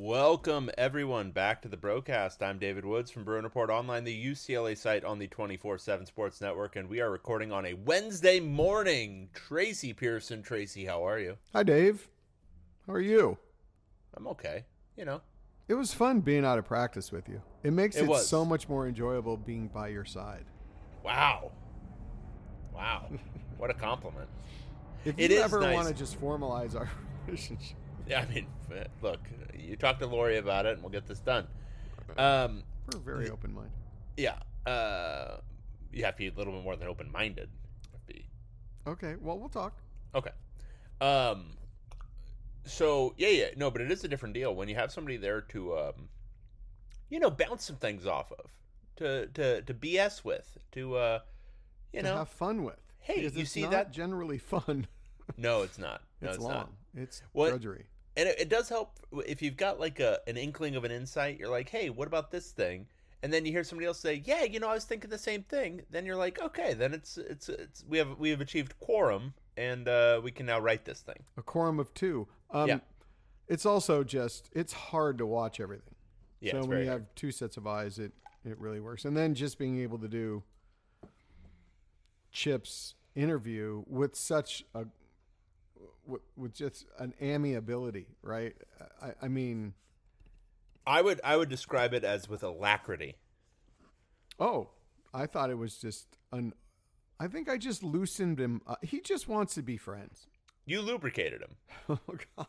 Welcome everyone back to the broadcast. I'm David Woods from Bruin Report Online, the UCLA site on the 24/7 Sports Network, and we are recording on a Wednesday morning. Tracy Pearson, Tracy, how are you? Hi, Dave. How are you? I'm okay. You know, It was fun being out of practice with you. It makes It it, so much more enjoyable being by your side. wow, wow, what a compliment. If you is ever nice. want to just formalize our relationship, I mean, look, you talk to Lori about it, and we'll get this done. Um, we're very open minded. yeah, uh, you have to be a little bit more than open-minded. Be Okay, well, we'll talk. Okay. Um so yeah, yeah, no, but it is a different deal when you have somebody there to um you know, bounce some things off of. To to to BS with, to uh you to know have fun with. Hey, Because you it's see not that? generally fun. No, it's not. No, it's, it's, long. not. It's What- drudgery. And it, it does help if you've got like a an inkling of an insight, you're like, "Hey, what about this thing?" And then you hear somebody else say, "Yeah, you know, I was thinking the same thing." Then you're like, "Okay, then it's it's it's we have we have achieved quorum and uh we can now write this thing." A quorum of two. Um, Yeah. It's also just, it's hard to watch everything. Yeah, so when you hard. have two sets of eyes, it, it really works. And then just being able to do Chip's interview with such a with, with just an amiability, right? I, I mean, I would I would describe it as with alacrity. oh, I thought it was just an. I think I just loosened him. Uh, he just wants to be friends. You lubricated him. Oh God,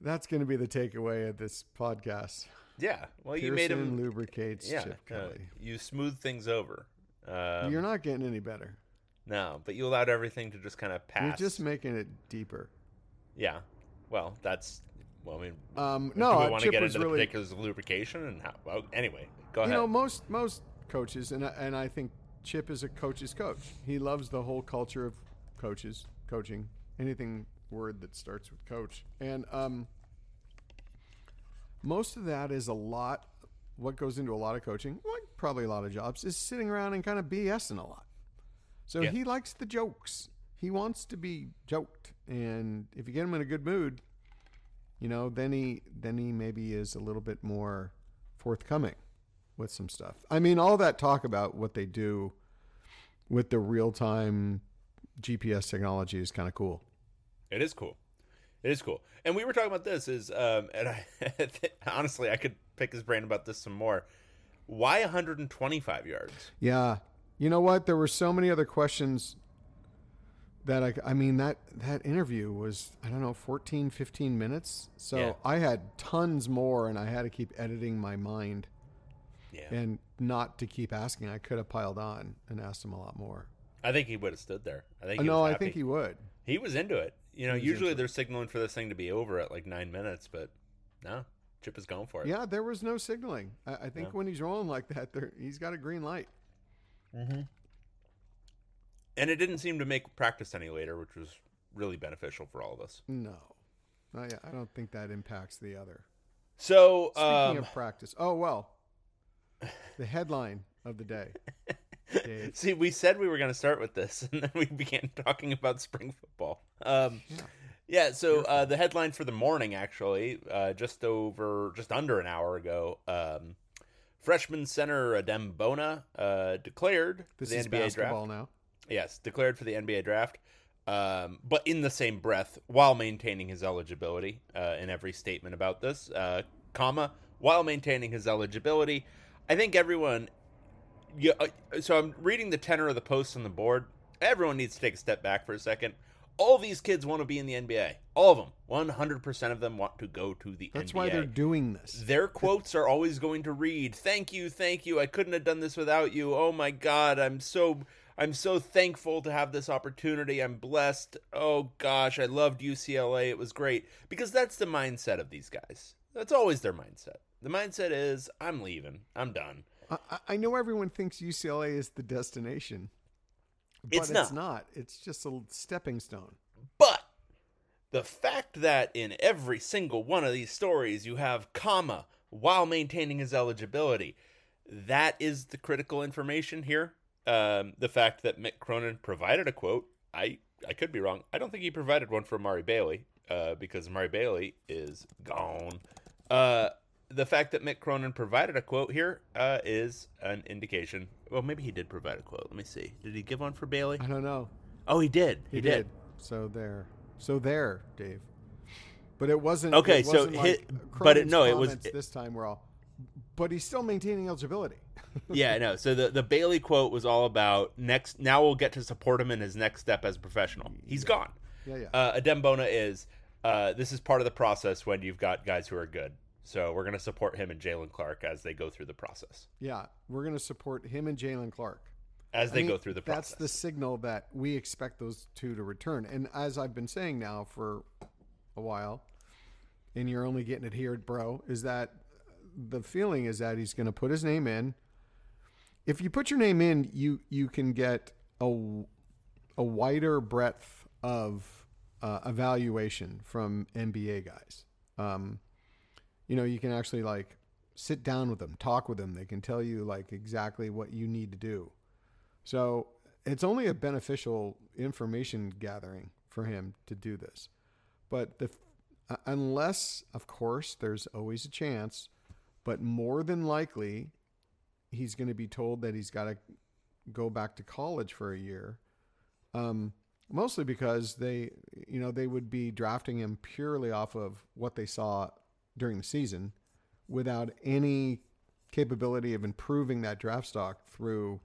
that's going to be the takeaway of this podcast. Yeah. Well, you made him. lubricates yeah. Chip uh, Kelly. you smooth things over. Um, You're not getting any better. No, but you allowed everything to just kind of pass. You're just making it deeper. Yeah. Well, that's. Well, I mean. Um, do no, we uh, want to get into really. the particulars of lubrication and how? Well, anyway, go you ahead. You know, most most coaches, and I- and I think Chip is a coach's coach. He loves the whole culture of coaches, coaching, anything word that starts with coach, and um, most of that is a lot. What goes into a lot of coaching, like probably a lot of jobs, is sitting around and kind of BSing a lot. So Yeah. he likes the jokes. He wants to be joked, and if you get him in a good mood, you know, then he then he maybe is a little bit more forthcoming with some stuff. I mean, all that talk about what they do with the real time GPS technology is kind of cool. It is cool. It is cool. And we were talking about this is, um, and I honestly, I could pick his brain about this some more. Why 125 yards? Yeah. You know what? There were so many other questions that I, I mean, that, that interview was, I don't know, 14, 15 minutes. So Yeah. I had tons more and I had to keep editing my mind Yeah, and not to keep asking. I could have piled on and asked him a lot more. I think he would have stood there. I think. He no, I think he would. He was into it. You know, usually they're signaling for this thing to be over at like nine minutes, but no, Chip is going for it. Yeah, there was no signaling. I, I think when he's rolling like that, there he's got a green light. And it didn't seem to make practice any later, which was really beneficial for all of us. No, I, I don't think that impacts the other. So, Speaking um, of practice, oh well, the headline of the day. Dave. see, we said we were going to start with this, and then we began talking about spring football. Um, Yeah. yeah. So uh, the headline for the morning, actually, uh, just over, just under an hour ago, um, freshman center Adem Bona uh, declared This the is NBA basketball draft. now. Yes, declared for the NBA draft, um, but in the same breath, while maintaining his eligibility uh, in every statement about this, uh, comma, while maintaining his eligibility. I think everyone. Yeah, uh, so I'm reading the tenor of the post on the board. Everyone needs to take a step back for a second. All these kids want to be in the NBA. All of them. 100% of them want to go to the That's NBA. why they're doing this. Their quotes are always going to read, "Thank you, thank you. I couldn't have done this without you. Oh my god, I'm so I'm so thankful to have this opportunity. I'm blessed. Oh gosh, I loved UCLA. It was great." Because that's the mindset of these guys. That's always their mindset. The mindset is, "I'm leaving. I'm done." I, I- I know everyone thinks UCLA is the destination, but It's it's, not. not. It's just a stepping stone. But the fact that in every single one of these stories you have comma while maintaining his eligibility, that is the critical information here. Um, the fact that Mick Cronin provided a quote, I I could be wrong. I don't think he provided one for Mari Bailey uh, because Mari Bailey is gone. Uh, the fact that Mick Cronin provided a quote here uh, is an indication. Well, maybe he did provide a quote. Let me see. Did he give one for Bailey? I don't know. Oh, he did. He, did. So there. So there, Dave. But it wasn't. Okay, it so wasn't hit- like but it- no, it was- this time we're all. But he's still maintaining eligibility. yeah, no. So the the Bailey quote was all about next. Now we'll get to support him in his next step as a professional. He's gone. Yeah, yeah. Uh, Adem Bona is. Uh, this is part of the process when you've got guys who are good. So we're going to support him and Jalen Clark as they go through the process. yeah, we're going to support him and Jalen Clark. As I they mean, go through the process. That's the signal that we expect those two to return. And as I've been saying now for a while, and you're only getting it here, bro, is that the feeling is that he's going to put his name in. If you put your name in, you you can get a a wider breadth of uh, evaluation from NBA guys. Um, you know, you can actually like sit down with them, talk with them. They can tell you like exactly what you need to do. So it's only a beneficial information gathering for him to do this. But the unless, of course, there's always a chance, but more than likely, he's going to be told that he's got to go back to college for a year. Um, mostly because they, you know, they would be drafting him purely off of what they saw during the season, without any capability of improving that draft stock through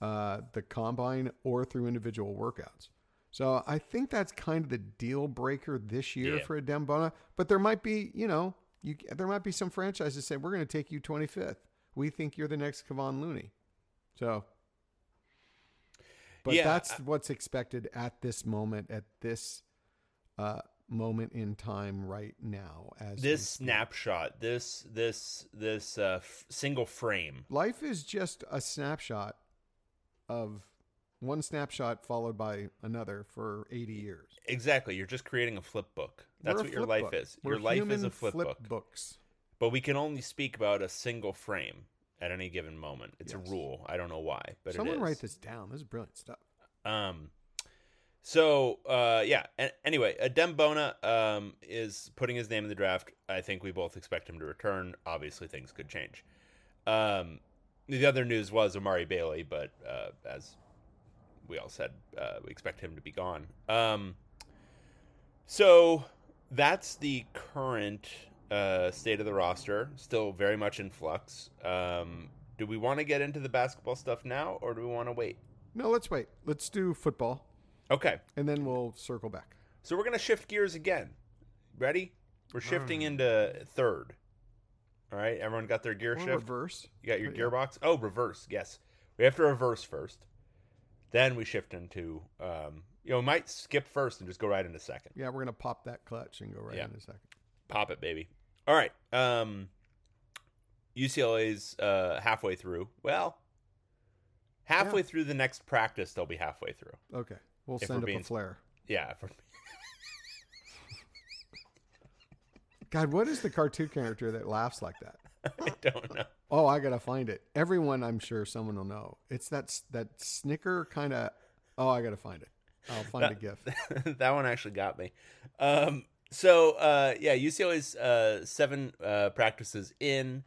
uh, the combine or through individual workouts. So I think that's kind of the deal breaker this year Yeah. for Adem Bona. But there might be, you know, you there might be some franchises say we're going to take you 25th. We think you're the next Kevon Looney. So, but Yeah, that's I- what's expected at this moment, at this uh, moment in time, right now. As this snapshot, this this this uh, f- single frame. life is just a snapshot of one snapshot followed by another for 80 years. Exactly. You're just creating a flip book. That's what your life book. is. We're your life is a flip, book. books. But we can only speak about a single frame at any given moment. It's Yes. a rule. I don't know why, but Someone it is. write this down. This is brilliant stuff. Um, so uh, yeah. Anyway, Adem Bona um is putting his name in the draft. I think we both expect him to return. Obviously, things could change. Um, the other news was Amari Bailey, but uh, as we all said, uh, we expect him to be gone. Um, so that's the current uh, state of the roster. Still very much in flux. Um, do we want to get into the basketball stuff now, or do we want to wait? No, let's wait. Let's do football, Okay, and then we'll circle back. so we're gonna shift gears again. Ready? We're shifting into third. All right, everyone got their gear Or shift. reverse. You got your But yeah. gearbox. Oh, reverse. Yes, we have to reverse first. Then we shift into. Um, you know, we might skip first and just go right into second. Yeah, we're gonna pop that clutch and go right Yeah. in a second. Pop it, baby. All right. Um, UCLA's uh, halfway through. Well, halfway Yeah. through the next practice, they'll be halfway through. Okay, we'll send up being- a flare. Yeah. For, God, what is the cartoon character that laughs like that? I don't know. Oh, I gotta find it. Everyone, I'm sure someone will know. It's that that snicker kind of. Oh, I gotta find it. I'll find a gift. that one actually got me. Um, so uh, yeah, UCLA's uh, seven uh, practices in.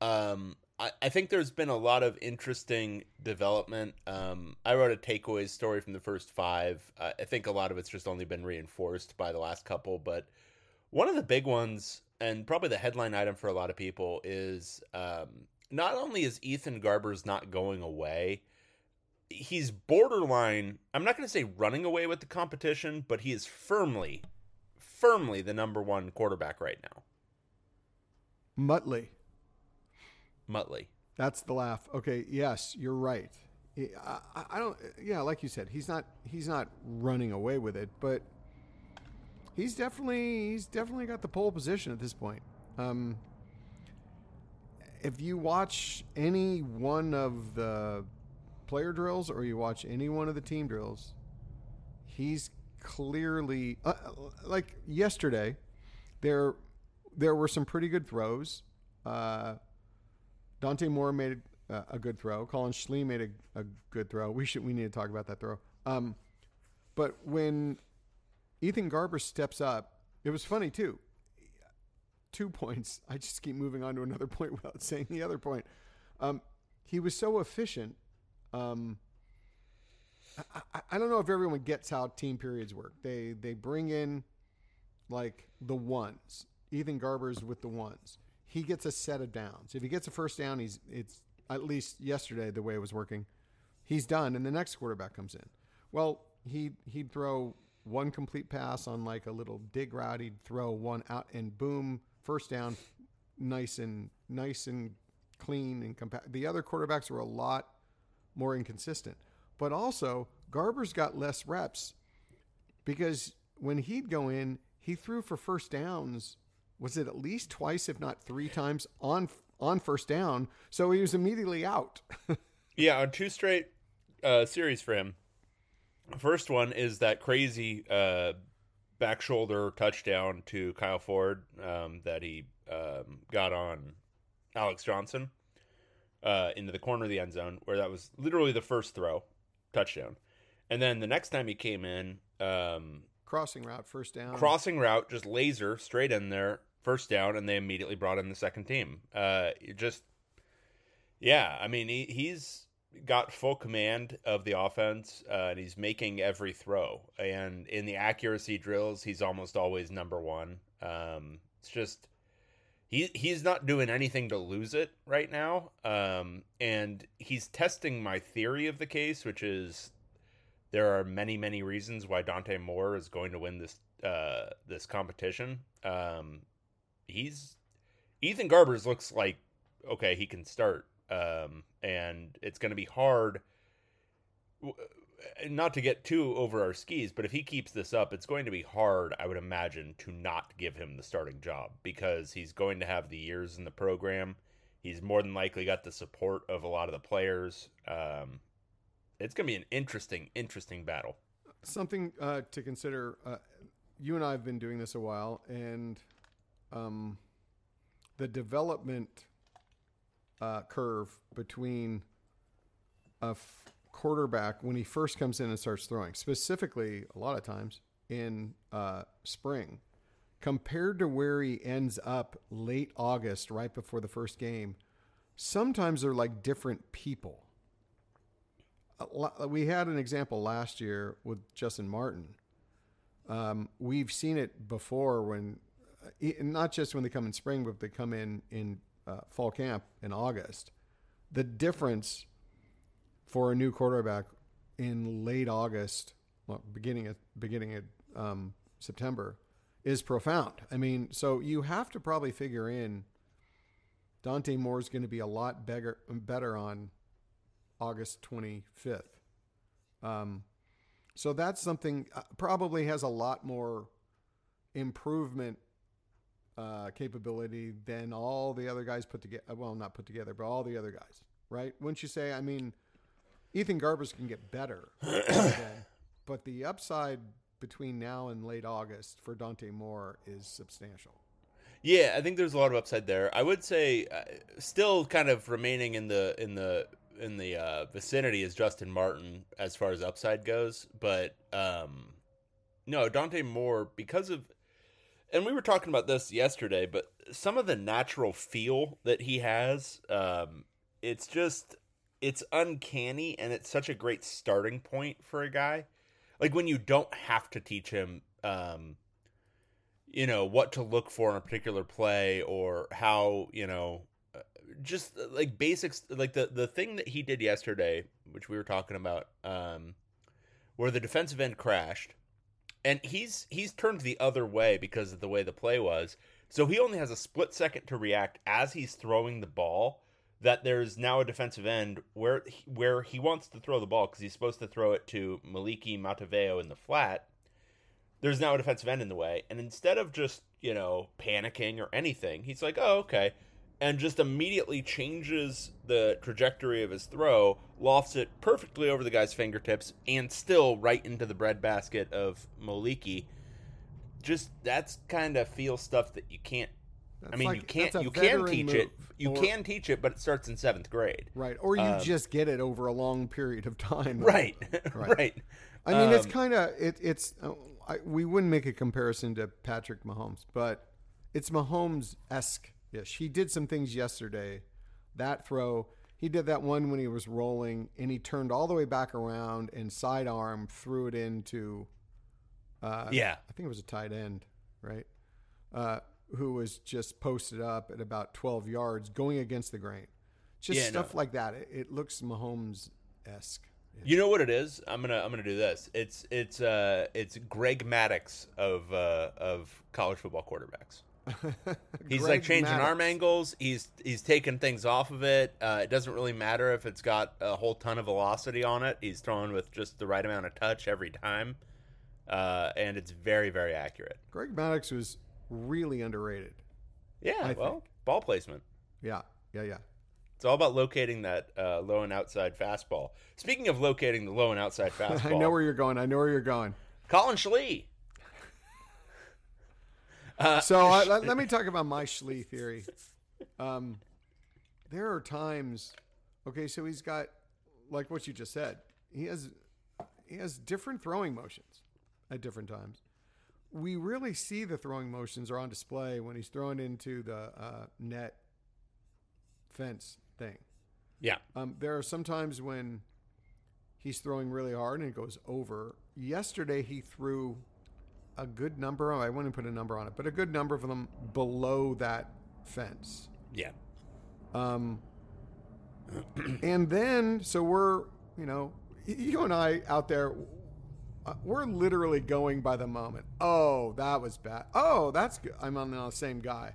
Um, I, think there's been a lot of interesting development. Um, I wrote a takeaways story from the first five. I, I think a lot of it's just only been reinforced by the last couple, but one of the big ones, and probably the headline item for a lot of people, is um, not only is Ethan Garbers not going away, he's borderline. I'm not going to say running away with the competition, but he is firmly, firmly the number one quarterback right now. Muttley. Muttley. That's the laugh. Okay, yes, you're right. I, I, don't. Yeah, like you said, he's not. He's not running away with it, but he's definitely. He's definitely got the pole position at this point. Um, if you watch any one of the player drills or you watch any one of the team drills, he's clearly uh, like yesterday. There, there were some pretty good throws. Uh, Dante Moore made a, a good throw. Collin Schlee made a, a, good throw. We should we need to talk about that throw. Um, but when Ethan Garber steps up, it was funny too. Two points. I just keep moving on to another point without saying the other point. Um, he was so efficient. Um, I, I, I don't know if everyone gets how team periods work. They they bring in like the ones. Ethan Garber's with the ones he gets a set of downs. If he gets a first down, he's it's at least yesterday the way it was working. He's done, and the next quarterback comes in. Well, he he'd throw one complete pass on like a little dig route. He'd throw one out, and boom, first down, nice and nice and clean and compact. The other quarterbacks were a lot more inconsistent, but also Garber's got less reps because when he'd go in, he threw for first downs was it at least twice, if not three times on on first down. So he was immediately out. yeah, on two straight uh, series for him. First one is that crazy uh, back shoulder touchdown to Kyle Ford um, that he um, got on Alex Johnson uh, into the corner of the end zone, where that was literally the first throw touchdown. And then the next time he came in, um, crossing route, first down, crossing route, just laser straight in there, first down, and they immediately brought in the second team. Uh, just yeah, I mean he, he's got full command of the offense, uh, and he's making every throw. And in the accuracy drills, he's almost always number one. Um, it's just he he's not doing anything to lose it right now. Um, and he's testing my theory of the case, which is there are many many reasons why Dante Moore is going to win this uh, this competition. Um, he's Ethan Garbers looks like okay, he can start, um, and it's going to be hard. Not to get too over our skis, but if he keeps this up, it's going to be hard, I would imagine, to not give him the starting job because he's going to have the years in the program. He's more than likely got the support of a lot of the players. Um, it's going to be an interesting, interesting battle. Something uh, to consider. Uh, you and I have been doing this a while, and um, the development uh, curve between a f- quarterback when he first comes in and starts throwing, specifically a lot of times in uh, spring, compared to where he ends up late August, right before the first game. Sometimes they're like different people. We had an example last year with Justyn Martin. Um, we've seen it before when not just when they come in spring, but they come in in uh, fall camp in August. The difference for a new quarterback in late August, well, beginning at beginning of um, September, is profound. I mean, so you have to probably figure in Dante Moore is going to be a lot better better on August 25th. Um, so that's something uh, probably has a lot more improvement uh, capability than all the other guys put together. Well, not put together, but all the other guys, right? Wouldn't you say? I mean, Ethan Garbers can get better, but the upside between now and late August for Dante Moore is substantial. Yeah, I think there's a lot of upside there. I would say, uh, still kind of remaining in the in the in the uh, vicinity is Justyn Martin as far as upside goes, but um, no, Dante Moore because of and we were talking about this yesterday, but some of the natural feel that he has, um, it's just it's uncanny and it's such a great starting point for a guy. Like when you don't have to teach him um you know what to look for in a particular play or how, you know, uh, just uh, like basics like the the thing that he did yesterday, which we were talking about um where the defensive end crashed and he's he's turned the other way because of the way the play was. So he only has a split second to react as he's throwing the ball. That there's now a defensive end where where he wants to throw the ball because he's supposed to throw it to Moliki Matavao in the flat. There's now a defensive end in the way, and instead of just you know panicking or anything, he's like, "Oh, okay," and just immediately changes the trajectory of his throw, lofts it perfectly over the guy's fingertips, and still right into the breadbasket of Moliki. Just that's kind of feel stuff that you can't. That's I mean, like- you can't. You can teach it. You Or- can teach it, but it starts in seventh grade. Right. Or you Um, just get it over a long period of time. Right. Right. right. I mean, it's Um, kind of it, it's. Uh, I, we wouldn't make a comparison to Patrick Mahomes, but it's Mahomes esque. Yes, he did some things yesterday. That throw, he did that one when he was rolling, and he turned all the way back around and sidearm threw it into. Uh, Yeah. I think it was a tight end, right? Uh, who was just posted up at about twelve yards, going against the grain. Just Yeah, no. stuff like that. It, it looks Mahomes esque. You know what it is? I'm gonna I'm gonna do this. It's it's uh it's Greg Maddux of uh of college football quarterbacks. He's like changing arm angles. He's he's taking things off of it. Uh, it doesn't really matter if it's got a whole ton of velocity on it. He's throwing with just the right amount of touch every time, uh, and it's very very accurate. Greg Maddux was really underrated. Yeah, I well, think. ball placement. Yeah, yeah, yeah. It's all about locating that uh, low and outside fastball. Speaking of locating the low and outside fastball, I know where you're going. I know where you're going. Collin Schlee. Uh, So I, let, let me talk about my Schlee theory. Um, there are times, okay, so he's got like what you just said. He has he has different throwing motions at different times. We really see the throwing motions are on display when he's thrown into the uh, net fence thing. Yeah, Um, there are some times when he's throwing really hard and it goes over. Yesterday, he threw a good number. I wouldn't put a number on it, but a good number of them below that fence. yeah, Um, and then, so we're, you know, you and I out there, uh, we're literally going by the moment. Oh, that was bad. Oh, that's good. I'm on the same guy.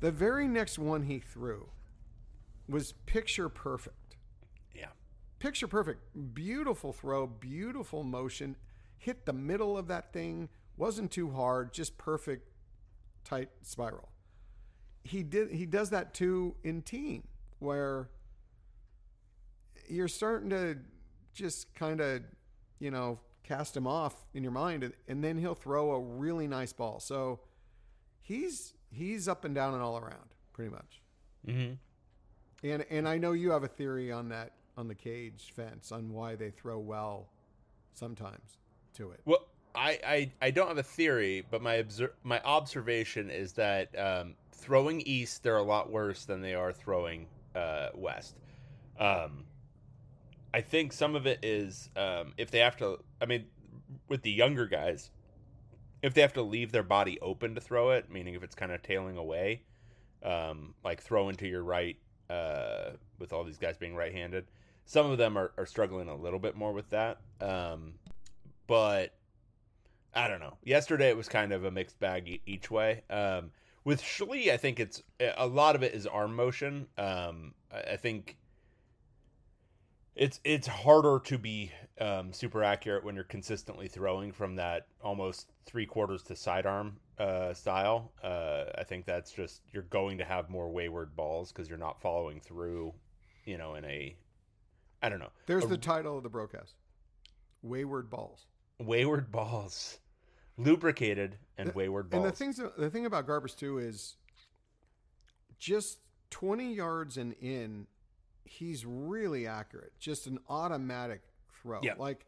The very next one he threw was picture perfect. yeah. Picture perfect. Beautiful throw, beautiful motion. Hit the middle of that thing. Wasn't too hard, just perfect tight spiral. He did he does that too in teen where you're starting to just kind of, you know, cast him off in your mind and, then he'll throw a really nice ball. So he's he's up and down and all around pretty much. Mm-hmm. And and I know you have a theory on that on the cage fence on why they throw well sometimes to it. Well, I, I, I don't have a theory, but my obser- my observation is that um, throwing east they're a lot worse than they are throwing uh, west. Um, I think some of it is um, if they have to. I mean, with the younger guys, if they have to leave their body open to throw it, meaning if it's kind of tailing away, um, like throw into your right, uh, with all these guys being right-handed. Some of them are, are struggling a little bit more with that. Um, but I don't know. Yesterday it was kind of a mixed bag each way. Um, with Schlee, I think it's a lot of it is arm motion. Um, I I think it's it's harder to be um, super accurate when you're consistently throwing from that almost three quarters to sidearm uh, style. Uh, I think that's just you're going to have more wayward balls because you're not following through. You know, in a I don't know There's a the title of the broadcast. Wayward balls. wayward balls, lubricated and wayward balls. And the things the thing about Garbers too is just 20 yards and in, he's really accurate. Just an automatic throw. Yeah. Like,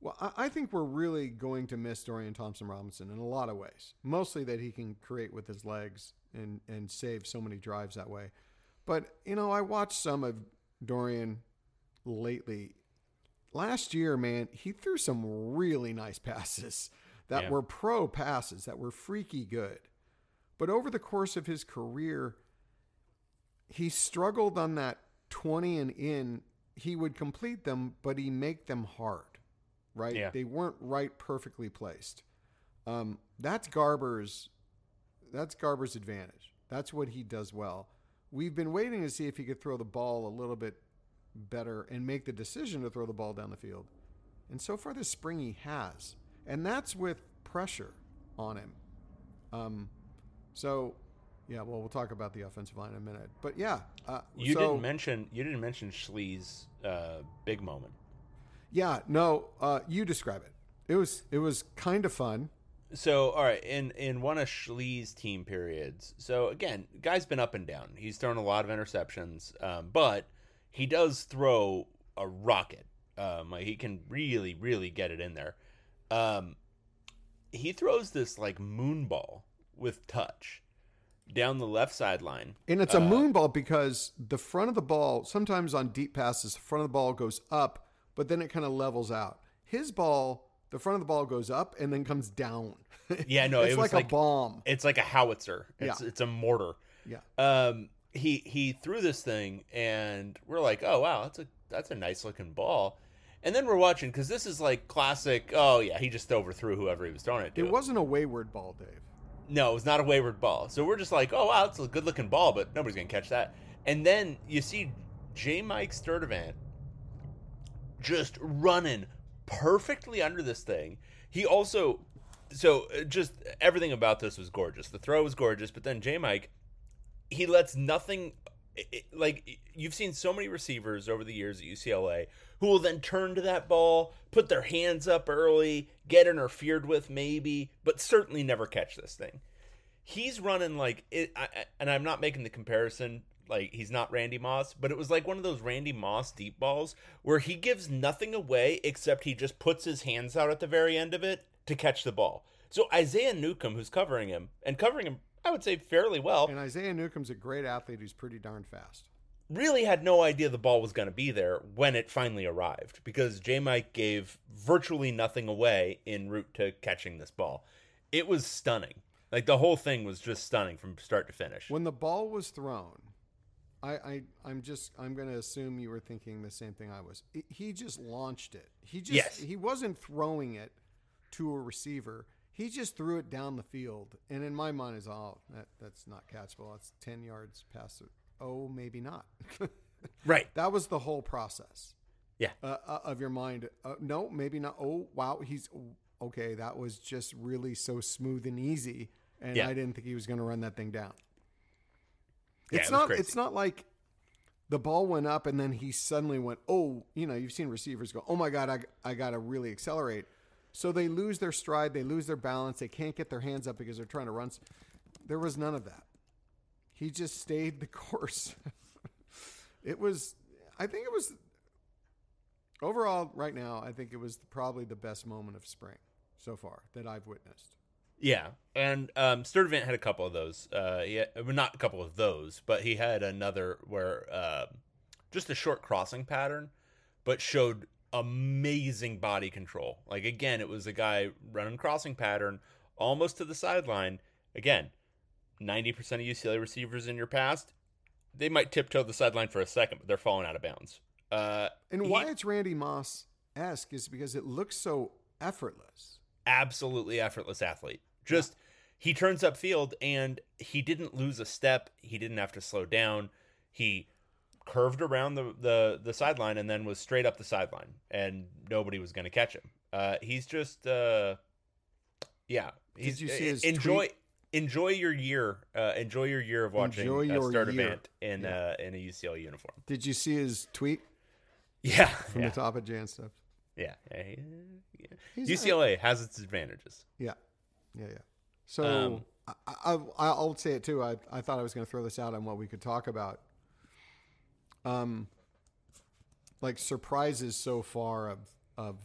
well, I, I think we're really going to miss Dorian Thompson Robinson in a lot of ways. Mostly that he can create with his legs and and save so many drives that way. But you know, I watched some of Dorian lately. Last year, man, he threw some really nice passes that Yeah. were pro passes that were freaky good. But over the course of his career, he struggled on that 20 and in. He would complete them, but he make them hard, right? Yeah. They weren't right perfectly placed. Um, that's Garber's that's Garber's advantage. That's what he does well. We've been waiting to see if he could throw the ball a little bit better and make the decision to throw the ball down the field. And so far this spring he has. And that's with pressure on him. Um, so yeah, well we'll talk about the offensive line in a minute. But yeah, uh, You so- didn't mention you didn't mention Schlee's uh, big moment. Yeah, no, uh, you describe it. It was it was kind of fun. So, all right, in in one of Schlee's team periods. So again, guy's been up and down. He's thrown a lot of interceptions, um, but he does throw a rocket. Um, he can really, really get it in there. Um, he throws this like moon ball with touch down the left sideline. And it's a moon ball because the front of the ball, sometimes on deep passes, the front of the ball goes up, but then it kind of levels out. His ball, the front of the ball goes up and then comes down. Yeah, no, it's it was like, like- a bomb. It's like a howitzer. It's Yeah. it's a mortar. Yeah. um he he threw this thing and we're like oh wow that's a that's a nice looking ball and then we're watching because this is like classic oh yeah he just overthrew whoever he was throwing it to. It wasn't a wayward ball, Dave. no it was not a wayward ball. So we're just like oh wow it's a good looking ball but nobody's gonna catch that. And then you see j. Mike Sturdivant just running perfectly under this thing. He also so uh, just everything about this was gorgeous. The throw was gorgeous but then j. Mike he lets nothing like you've seen so many receivers over the years at UCLA who will then turn to that ball, put their hands up early, get interfered with maybe, but certainly never catch this thing. He's running like it, I- and I'm not making the comparison. Like he's not Randy Moss, but it was like one of those Randy Moss deep balls where he gives nothing away except he just puts his hands out at the very end of it to catch the ball. So Isaiah Newcomb, who's covering him and covering him, I would say fairly well, And Isaiah Newcomb's a great athlete who's pretty darn fast. really had no idea the ball was going to be there when it finally arrived because J Mike gave virtually nothing away en route to catching this ball. It was stunning. Like the whole thing was just stunning from start to finish. When the ball was thrown, I, I I'm just I'm going to assume you were thinking the same thing I was. It- he just launched it. He just Yes. he wasn't throwing it to a receiver. He just threw it down the field, and in my mind is oh that that's not catchable. That's ten yards past it. Oh, maybe not. right. that was the whole process. Yeah. uh, uh, of your mind. Uh, no, maybe not. Oh, wow, he's okay. That was just really so smooth and easy, and Yeah. I didn't think he was going to run that thing down. Yeah, it's it not. crazy. It's not like the ball went up and then he suddenly went. Oh, you know, you've seen receivers go. Oh my god, I I got to really accelerate. So they lose their stride. They lose their balance. They can't get their hands up because they're trying to run. There was none of that. He just stayed the course. it was. I think it was overall right now. I think it was probably the best moment of spring so far that I've witnessed. Yeah, and um, Sturdivant had a couple of those. Uh, he had, well, not a couple of those, but he had another where uh, just a short crossing pattern, but showed amazing body control. Like again, it was a guy running crossing pattern almost to the sideline. Again, ninety percent of UCLA receivers in your past, they might tiptoe the sideline for a second, but they're falling out of bounds. Uh, And he- why it's Randy Moss esque is because it looks so effortless. absolutely effortless athlete. Just he turns upfield and he didn't lose a step. He didn't have to slow down. He curved around the the, the sideline and then was straight up the sideline, and nobody was going to catch him. Uh, he's just uh, yeah. He's, you see his enjoy tweet? enjoy your year. Uh, enjoy your year of watching Enjoy uh, your Sturdivant year. in Yeah. uh, in a UCL uniform. Did you see his tweet Yeah, from yeah, the top of Jan stuff? yeah. yeah, yeah. UCLA has its advantages. Yeah, yeah, yeah. So Um, I, I, I'll say it too. I, I thought I was going to throw this out on what we could talk about. Um, like surprises so far of of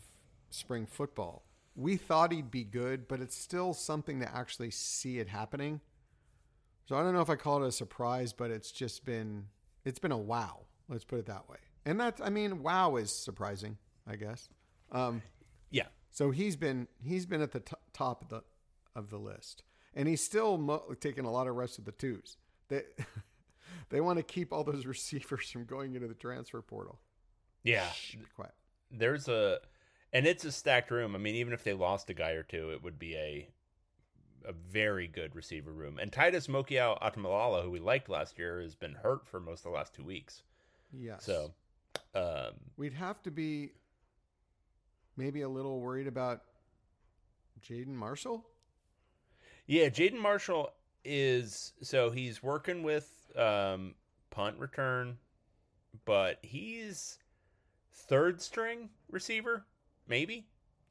spring football. We thought he'd be good, but it's still something to actually see it happening. So I don't know if I call it a surprise, but it's just been it's been a wow. Let's put it that way. and that's I mean, wow is surprising, I guess. Um, Yeah. so he's been he's been at the t- top of the of the list, and he's still mo- taking a lot of reps with the twos. They they want to keep all those receivers from going into the transfer portal. Yeah. Quiet. There's a and it's a stacked room. I mean, even if they lost a guy or two, it would be a a very good receiver room. And Titus Mokiao Atimalala, who we liked last year, has been hurt for most of the last two weeks. Yes. So um we'd have to be maybe a little worried about Jaden Marshall. Yeah, Jaden Marshall is so he's working with um, punt return, but he's third string receiver, maybe.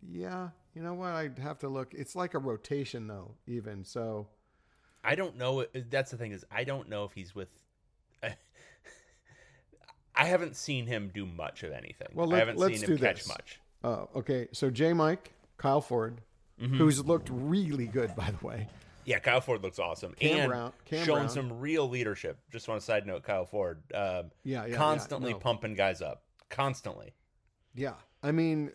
Yeah, you know what? I'd have to look. It's like a rotation though, even so. I don't know. That's the thing is I don't know if he's with. I haven't seen him do much of anything. Well, I let, haven't let's seen do him catch this. much. Oh, okay. So J. Mike, Kyle Ford, Mm-hmm. who's looked really good, by the way. Yeah, Kyle Ford looks awesome Cam and Brown- Cam showing Brown. some real leadership. Just on a side note, Kyle Ford, um, Yeah, yeah, yeah, constantly no. pumping guys up, constantly. Yeah, I mean,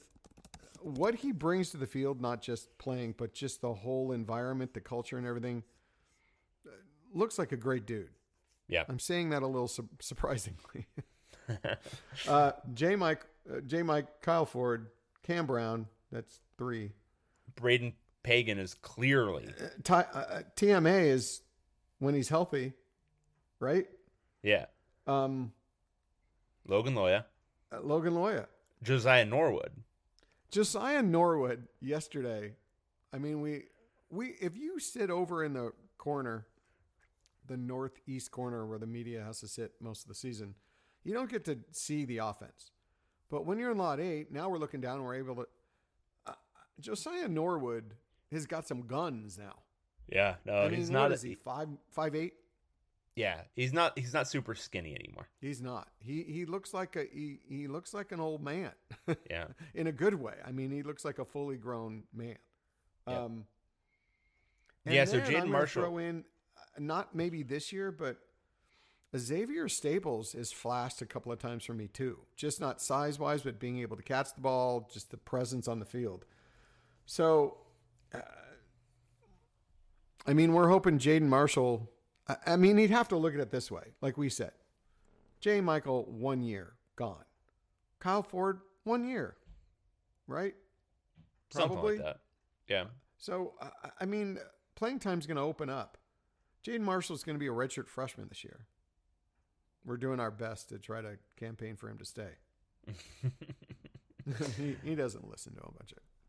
what he brings to the field, not just playing, but just the whole environment, the culture, and everything, uh, looks like a great dude. Yeah, I'm saying that a little su- surprisingly. uh, J. Mike, uh, J. Mike, Kyle Ford, Cam Brown. That's three. Braden Pagan is clearly T- uh, uh, TMA is when he's healthy, right? yeah. Um, Logan Loya, uh, Logan Loya, Josiah Norwood. Josiah Norwood yesterday. I mean, we we if you sit over in the corner, the northeast corner where the media has to sit most of the season, you don't get to see the offense. But when you're in lot eight, now we're looking down. We're able to. Uh, Josiah Norwood has got some guns now. Yeah, no, I mean, he's not. is he five five eight? Yeah, he's not. He's not super skinny anymore. He's not. He he looks like a he, he looks like an old man. Yeah. in a good way. I mean, he looks like a fully grown man. Yeah. Um, Yeah, so Jaden Marshall- throw in uh, not maybe this year, but Xavier Staples has flashed a couple of times for me too. Just not size wise, but being able to catch the ball, just the presence on the field. So, I mean, we're hoping Jaden Marshall. I, I mean, he'd have to look at it this way, like we said. Jay Michael, one year gone. Kyle Ford, one year, right? Something Probably. like that. Yeah. So, I- I mean, playing time's going to open up. Jaden Marshall's going to be a redshirt freshman this year. We're doing our best to try to campaign for him to stay. he, he doesn't listen to a bunch of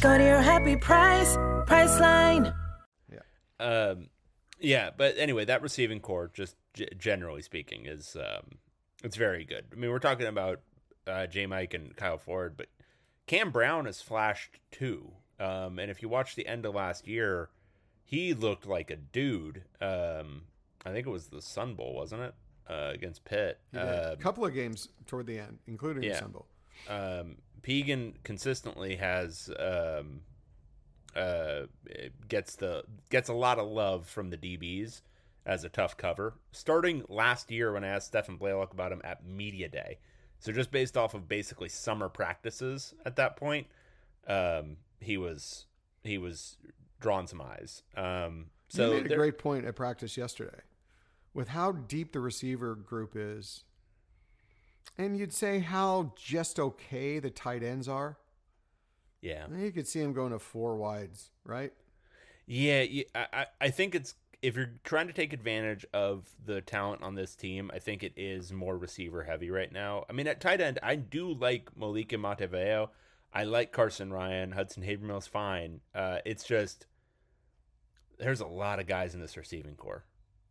Go to your happy price, Priceline. Yeah. Um, yeah, but anyway, that receiving corps, just g- generally speaking, is um, it's very good. I mean, we're talking about uh, J. Mike and Kyle Ford, but Cam Brown has flashed too. Um, and if you watch the end of last year, he looked like a dude. Um, I think it was the Sun Bowl, wasn't it, uh, against Pitt? He did. Uh, a couple of games toward the end, including the. Sun Bowl. um, Pegan consistently has um, uh, gets the gets a lot of love from the DBs as a tough cover. Starting last year when I asked Stephan Blaylock about him at media day, so just based off of basically summer practices at that point, um, he was he was drawing some eyes. Um, so you made a great point at practice yesterday with how deep the receiver group is. And you'd say how just okay the tight ends are. yeah, You could see him going to four wides, right? Yeah, I, I- I think it's if you're trying to take advantage of the talent on this team, I think it is more receiver heavy right now. I mean, at tight end, I do like Moliki Matavao. I like Carsen Ryan. Hudson Habermehl's fine. Uh, it's just there's a lot of guys in this receiving corps,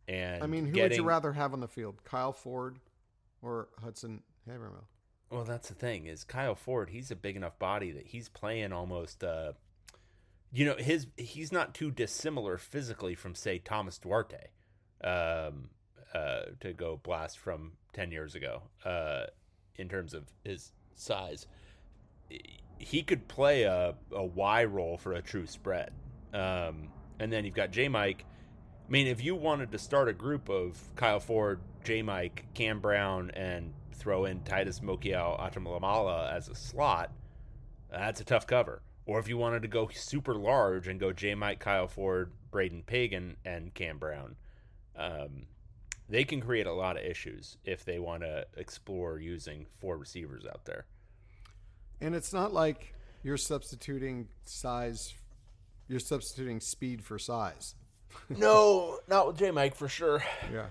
and I mean, who would you rather have on the field, Kyle Ford or Hudson Remo. Well, that's the thing is Kyle Ford. He's a big enough body that he's playing almost. Uh, you know, his he's not too dissimilar physically from say Thomas Duarte, um, uh, to go blast from ten years ago. Uh, in terms of his size, he could play a, a Y role for a true spread. Um, and then you've got J Mike. I mean, if you wanted to start a group of Kyle Ford, J Mike, Cam Brown, and throw in Titus Mokiao Atimalala as a slot, that's a tough cover. Or if you wanted to go super large and go J Mike, Kyle Ford, Braden Pagan, and Cam Brown, um, they can create a lot of issues if they want to explore using four receivers out there. And it's not like you're substituting size, you're substituting speed for size. no, not with J Mike for sure. Yeah.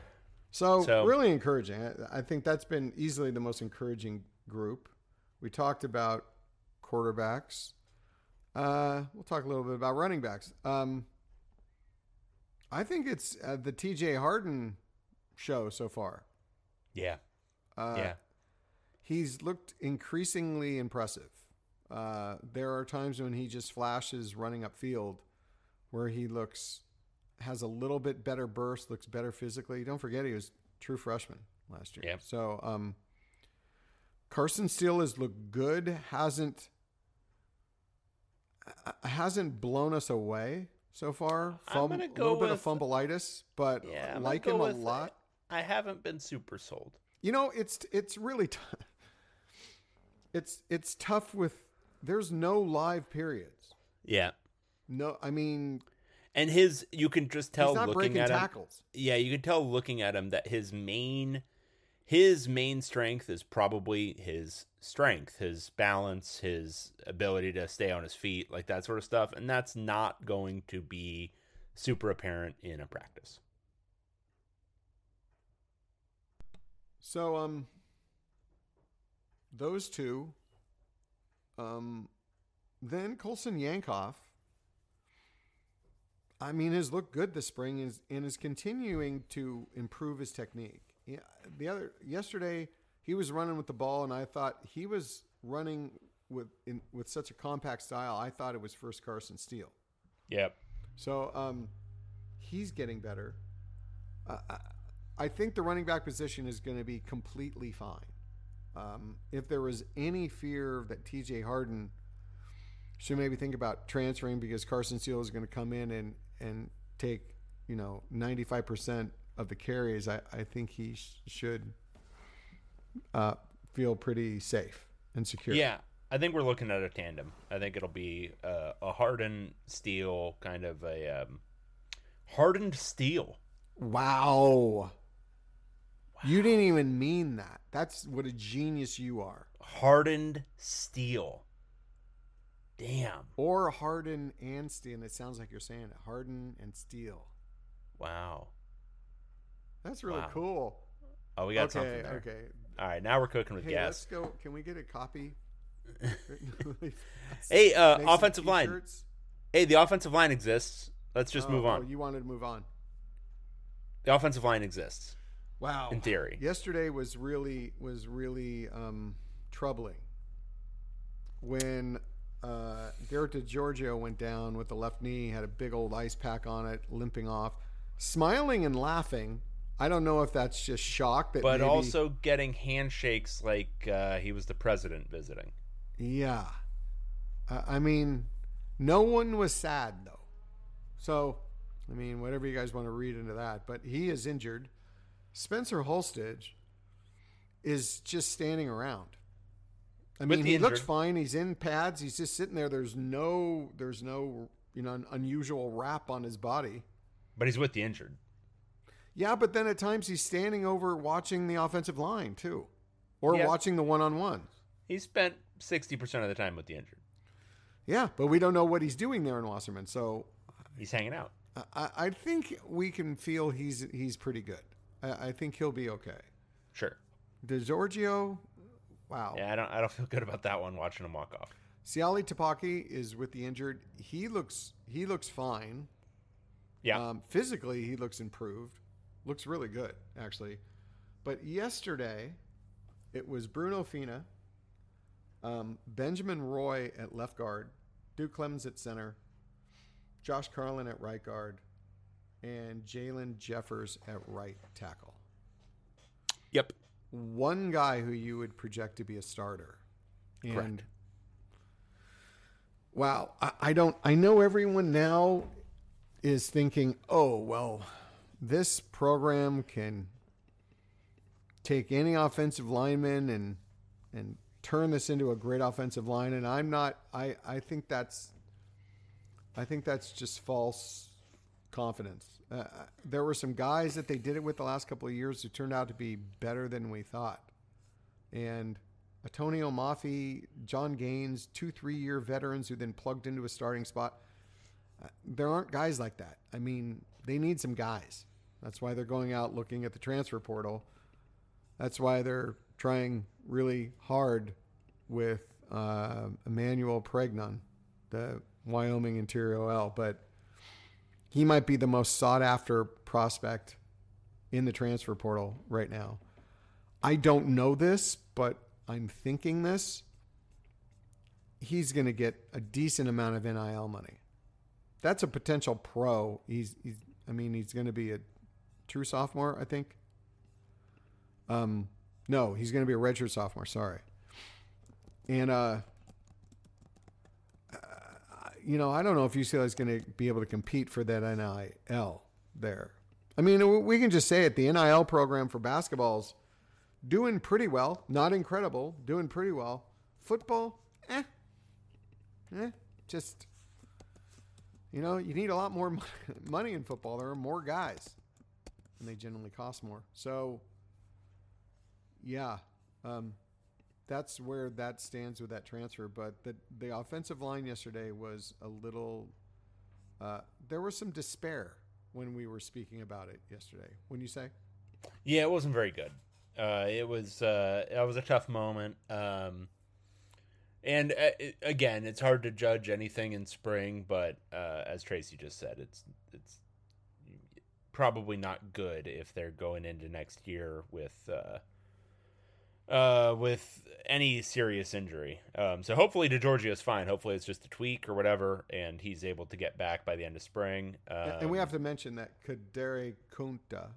So, So- really encouraging. I, think that's been easily the most encouraging group. We talked about quarterbacks. Uh, we'll talk a little bit about running backs. Um, I think it's uh, the TJ Harden show so far. Yeah. Uh, yeah. He's looked increasingly impressive. Uh, there are times when he just flashes running upfield where he looks has a little bit better burst, looks better physically. Don't forget he was true freshman last year. Yep. So um, Carson Steele has looked good, hasn't uh, hasn't blown us away so far. Gonna a little bit of with- fumbleitis, but Yeah. Like him a with- lot. I haven't been super sold. You know, it's it's really t- it's it's tough with there's no live periods. Yeah. No, I mean And his, you can just tell he's not looking breaking at him. tackles. Yeah, you can tell looking at him that his main, his main strength is probably his strength, his balance, his ability to stay on his feet, like that sort of stuff. And that's not going to be super apparent in a practice. So um those two um then Colson Yankoff I mean has looked good this spring is, and is continuing to improve his technique. Yeah, the other yesterday he was running with the ball and I thought he was running with in, with such a compact style. I thought it was first Carson Steele. Yep. So um, he's getting better. Uh, I, I think the running back position is going to be completely fine. Um, if there was any fear that TJ Harden should maybe think about transferring because Carson Steele is going to come in and, and take, you know, 95% of the carries, I, I think he sh- should uh, feel pretty safe and secure. Yeah. I think we're looking at a tandem. I think it'll be uh, a hardened steel kind of a um, hardened steel. Wow. You didn't even mean that. That's what a genius you are. Hardened steel. Damn. Or harden and steel. And it sounds like you're saying it. Harden and steel. Wow. That's really Wow. cool. Oh, we got okay, something there. okay. All right, now we're cooking with Hey, gas. let's go. Can we get a copy? Hey, uh, offensive line. Hey, the offensive line exists. Let's just Oh, move oh, on. you wanted to move on. The offensive line exists. Wow. In theory. Yesterday was really was really um, troubling. When uh, Garrett DiGiorgio went down with the left knee, had a big old ice pack on it, limping off, smiling and laughing. I don't know if that's just shock that But maybe- also getting handshakes like uh, he was the president visiting. Yeah. I I mean, no one was sad though. So, I mean, whatever you guys want to read into that, but he is injured. Spencer Holstege is just standing around. I mean, he looks fine. He's in pads. He's just sitting there. There's no, there's no, you know, an unusual wrap on his body. But he's with the injured. Yeah, but then at times he's standing over watching the offensive line too, or Yeah. watching the one-on-one. He spent 60% of the time with the injured. Yeah, but we don't know what he's doing there in Wasserman. So He's hanging out. I, I think we can feel he's he's pretty good. I, I think he'll be okay. Sure. DiGiorgio, wow. Yeah, I don't I don't feel good about that one watching him walk off. Siali Tapaki is with the injured. He looks he looks fine. Yeah. Um, physically, he looks improved. Looks really good, actually. But yesterday, it was Bruno Fina, um, Benjamin Roy at left guard, Duke Clemens at center, Josh Carlin at right guard, and Jalen Jeffers at right tackle. One guy who you would project to be a starter. And Correct. wow, I, I don't I know everyone now is thinking, oh well, this program can take any offensive lineman and and turn this into a great offensive line. And I'm not I, I think that's I think that's just false confidence. Uh, there were some guys that they did it with the last couple of years who turned out to be better than we thought. And Antonio Maffei, John Gaines, two, three year veterans who then plugged into a starting spot. Uh, there aren't guys like that. I mean, they need some guys. That's why they're going out looking at the transfer portal. That's why they're trying really hard with uh, Emmanuel Pregnon, the Wyoming interior L. But he might be the most sought after prospect in the transfer portal right now. I don't know this, but I'm thinking this. He's going to get a decent amount of NIL money. That's a potential pro. He's, he's I mean, he's going to be a true sophomore, I think. Um, no, he's going to be a redshirt sophomore. Sorry. And uh, you know, I don't know if UCLA is going to be able to compete for that NIL there. I mean, we can just say it. The NIL program for basketball's doing pretty well. Not incredible, doing pretty well. Football, eh, eh, just you know, you need a lot more money in football. There are more guys, and they generally cost more. So, yeah, um, that's where that stands with that transfer. But the the offensive line yesterday was a little. Uh, there was some despair when we were speaking about it yesterday. When you say, Yeah, it wasn't very good. Uh, it was uh, it was a tough moment. Um, and uh, again, it's hard to judge anything in spring, but uh, as Tracy just said, it's it's probably not good if they're going into next year with uh, with any serious injury. Um, so hopefully DiGiorgio's fine. Hopefully it's just a tweak or whatever, and he's able to get back by the end of spring. Um, and we have to mention that Kadere Kunta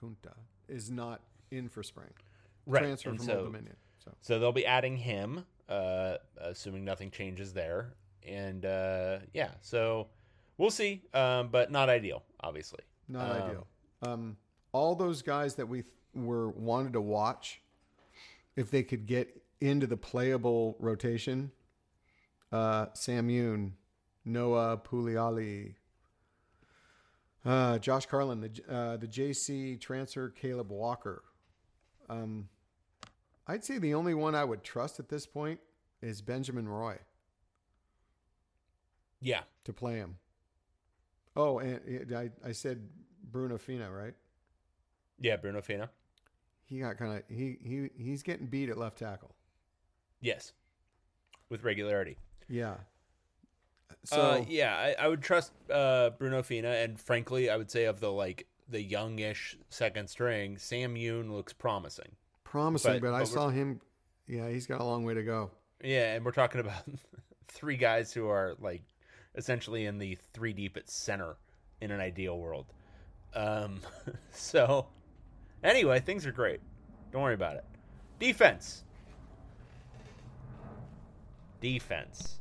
Kunta is not in for spring. Right, Transfer and from so- Old Dominion. So So they'll be adding him, uh, assuming nothing changes there. And uh, yeah, so we'll see, um, but not ideal, obviously. not Um, ideal. Um, all those guys that we th- were wanted to watch, if they could get into the playable rotation, uh, Sam Yoon, Noah Puliali, uh, Josh Carlin, the uh, the JC transfer, Caleb Walker. Um, I'd say the only one I would trust at this point is Benjamin Roy Yeah, to play him. Oh, and I, I said Bruno Fina, right? yeah, Bruno Fina. He got kind of he he he's getting beat at left tackle. Yes, with regularity. Yeah. So uh, yeah, I, I would trust uh, Bruno Fina, and frankly, I would say of the like the youngish second string, Sam Yoon looks promising. promising, but- but, I but saw him. Yeah, he's got a long way to go. Yeah, and we're talking about three guys who are like essentially in the three deep at center in an ideal world. Um, so anyway, things are great. Don't worry about it. Defense. Defense.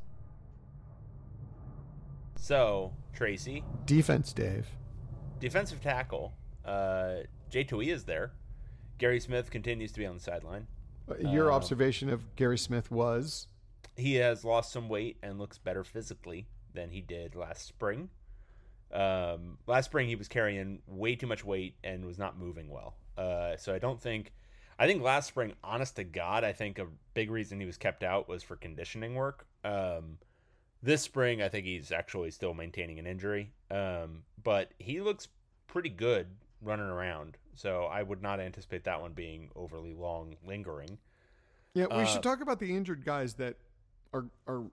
So Tracy, Defense, Dave. defensive tackle. Uh, Jay Toia is there. Gary Smith continues to be on the sideline. Uh, Your Uh, observation of Gary Smith was he has lost some weight and looks better physically than he did last spring. Um, last spring he was carrying way too much weight and was not moving well. Uh, so I don't think. I think last spring, honest to God, I think a big reason he was kept out was for conditioning work. Um, this spring, I think he's actually still maintaining an injury, um, but he looks pretty good running around. So I would not anticipate that one being overly long, lingering. Yeah, we Uh, should talk about the injured guys that are are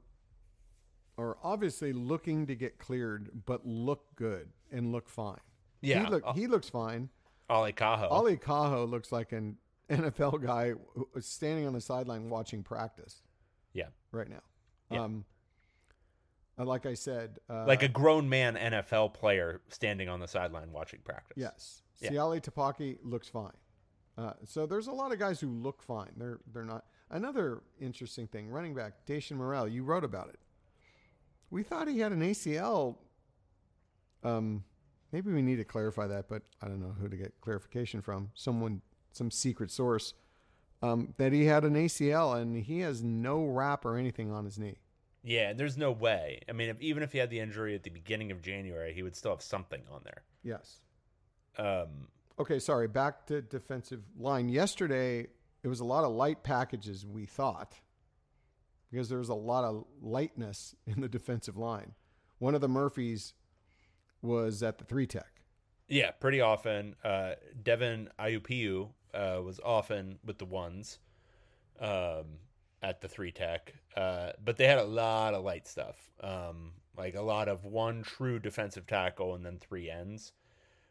are obviously looking to get cleared, but look good and look fine. Yeah, he look uh, he looks fine. Ale Kaho. Ale Kaho looks like an NFL guy standing on the sideline watching practice Yeah. right now. Yeah. Um, like I said, uh, Like a grown man NFL player standing on the sideline watching practice. yes, Yeah. Siali Tapaki looks fine. Uh, so there's a lot of guys who look fine. They're they're not. Another interesting thing, running back Dacian Morel. You wrote about it. We thought he had an ACL. Um, maybe we need to clarify that, but I don't know who to get clarification from. Someone, some secret source, um, that he had an ACL and he has no wrap or anything on his knee. Yeah, there's no way. I mean, if, even if he had the injury at the beginning of January, he would still have something on there. Yes. Um, Okay, sorry. Back to defensive line. Yesterday, it was a lot of light packages, we thought, because there was a lot of lightness in the defensive line. One of the Murphys was at the three tech. yeah, pretty often. Uh, Devin Aupiu uh, was often with the ones um, at the three tech, uh, but they had a lot of light stuff, um, like a lot of one true defensive tackle and then three ends.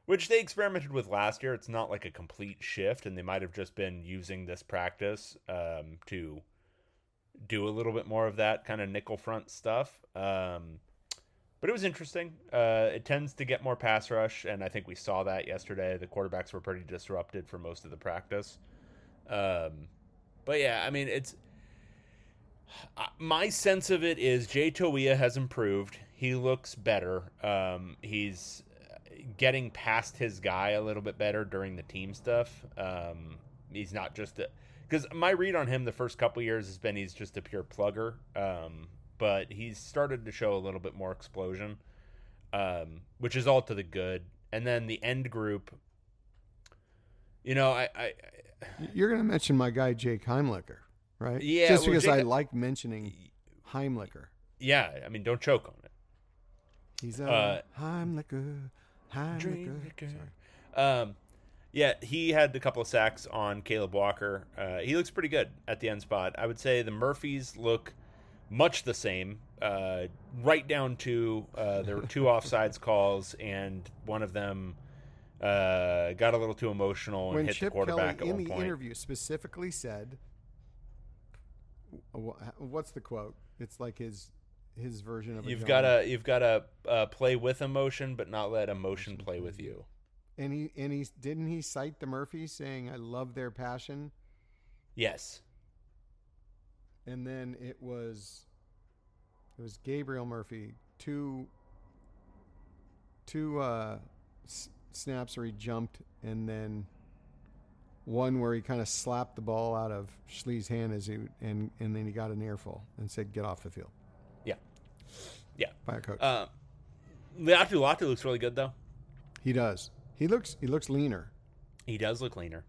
which they experimented with last year. It's not like a complete shift, and they might have just been using this practice um, to do a little bit more of that kind of nickel front stuff. Um, but it was interesting. Uh, it tends to get more pass rush, and I think we saw that yesterday. The quarterbacks were pretty disrupted for most of the practice. Um, but yeah, I mean, it's uh, my sense of it is Jay Toia has improved. He looks better. Um, he's getting past his guy a little bit better during the team stuff. Um, he's not just because my read on him the first couple years has been he's just a pure plugger. Um, but he's started to show a little bit more explosion, um, which is all to the good. And then the end group, you know, I, I You're going to mention my guy Jake Heimlicher, right? Yeah, Just well, because I like mentioning Heimlicher. yeah, I mean, don't choke on it. He's a Uh, Heimlicher. Heimlicher. Um, yeah, he had a couple of sacks on Caleb Walker. Uh, he looks pretty good at the end spot. I would say the Murphys look much the same, uh, right down to uh, there were two offsides calls, and one of them uh, got a little too emotional and When hit Chip the quarterback Kelly at in one the point. interview specifically said, "What's the quote?" It's like his his version of You've got to you've got to uh, play with emotion, but not let emotion play with you. And he and he didn't he cite the Murphys saying, "I love their passion," Yes. And then it was it was Gabriel Murphy two two uh, s- snaps where he jumped, and then one where he kind of slapped the ball out of Schlee's hand as he and and then he got an earful and said, "Get off the field." Yeah. Yeah. By a coach. Uh, Laiatu Latu looks really good though. he does. He looks he looks leaner. He does look leaner.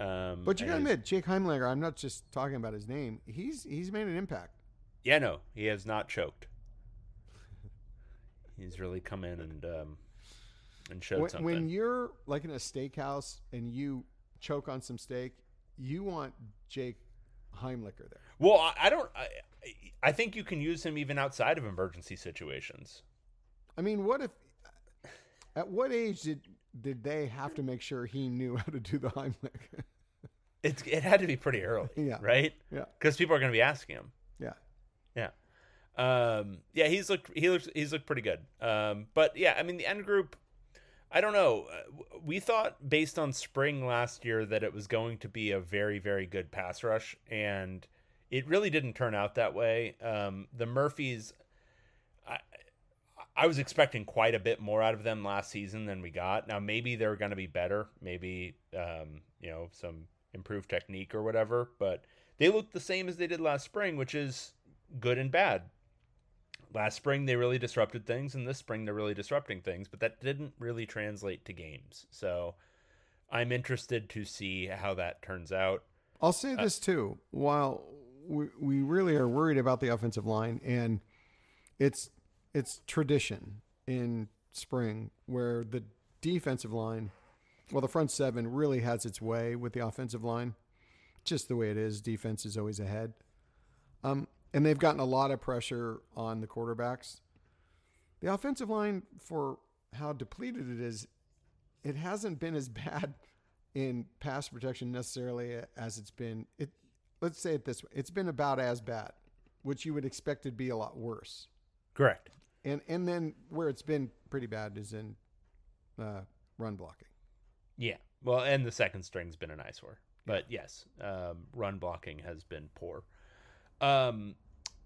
Um, But you gotta admit, Jake Heimlicher. I'm not just talking about his name. He's he's made an impact. Yeah, no, he has not choked. He's really come in and um, and showed When, something. when you're like in a steakhouse and you choke on some steak, you want Jake Heimlicher there. well, I, I don't. I, I think you can use him even outside of emergency situations. I mean, what if? At what age did did they have to make sure he knew how to do the Heimlich? It's it had to be pretty early, Yeah. right? Yeah. because people are going to be asking him. yeah, Yeah. Um, yeah, he's looked he looks he's looked pretty good. Um, but yeah, I mean the end group I don't know. Uh, We thought based on spring last year that it was going to be a very very good pass rush and it really didn't turn out that way. Um, the Murphys I was expecting quite a bit more out of them last season than we got. Now maybe they're going to be better, maybe um, you know, some improved technique or whatever, but they look the same as they did last spring, which is good and bad. Last spring they really disrupted things, and this spring they're really disrupting things, but that didn't really translate to games. So I'm interested to see how that turns out. I'll say this too. While we, we really are worried about the offensive line, and it's it's tradition in spring where the defensive line, well, the front seven really has its way with the offensive line. Just the way it is, defense is always ahead. Um, and they've gotten a lot of pressure on the quarterbacks. The offensive line, for how depleted it is, it hasn't been as bad in pass protection necessarily as it's been. It let's say it this way: it's been about as bad, which you would expect to be a lot worse. Correct. And and then where it's been pretty bad is in uh, run blocking. Yeah. Well, and the second string's been an eyesore. But yes, um, run blocking has been poor. Um,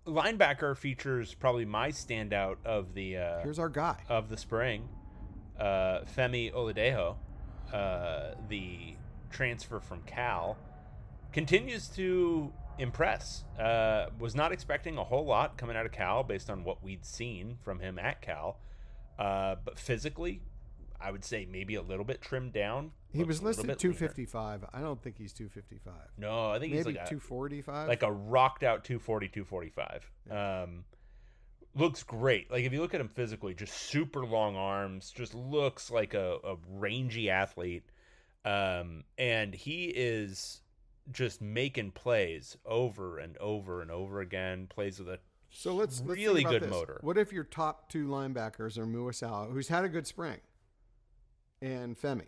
linebacker features probably my standout of the uh, Here's our guy. of the spring, uh, Femi Oladejo, uh, the transfer from Cal, continues to impress. Uh, was not expecting a whole lot coming out of Cal based on what we'd seen from him at Cal, uh, but physically, I would say maybe a little bit trimmed down. He was listed bit leaner. 255. I don't think he's 255. No, I think Maybe he's like a, 245. like a rocked out 240 245 um looks great like if you look at him physically just super long arms just looks like a, a rangy athlete um and he is just making plays over and over and over again plays with a so let's, let's really good this. motor. What if your top two linebackers are Muasau, who's had a good spring, and Femi?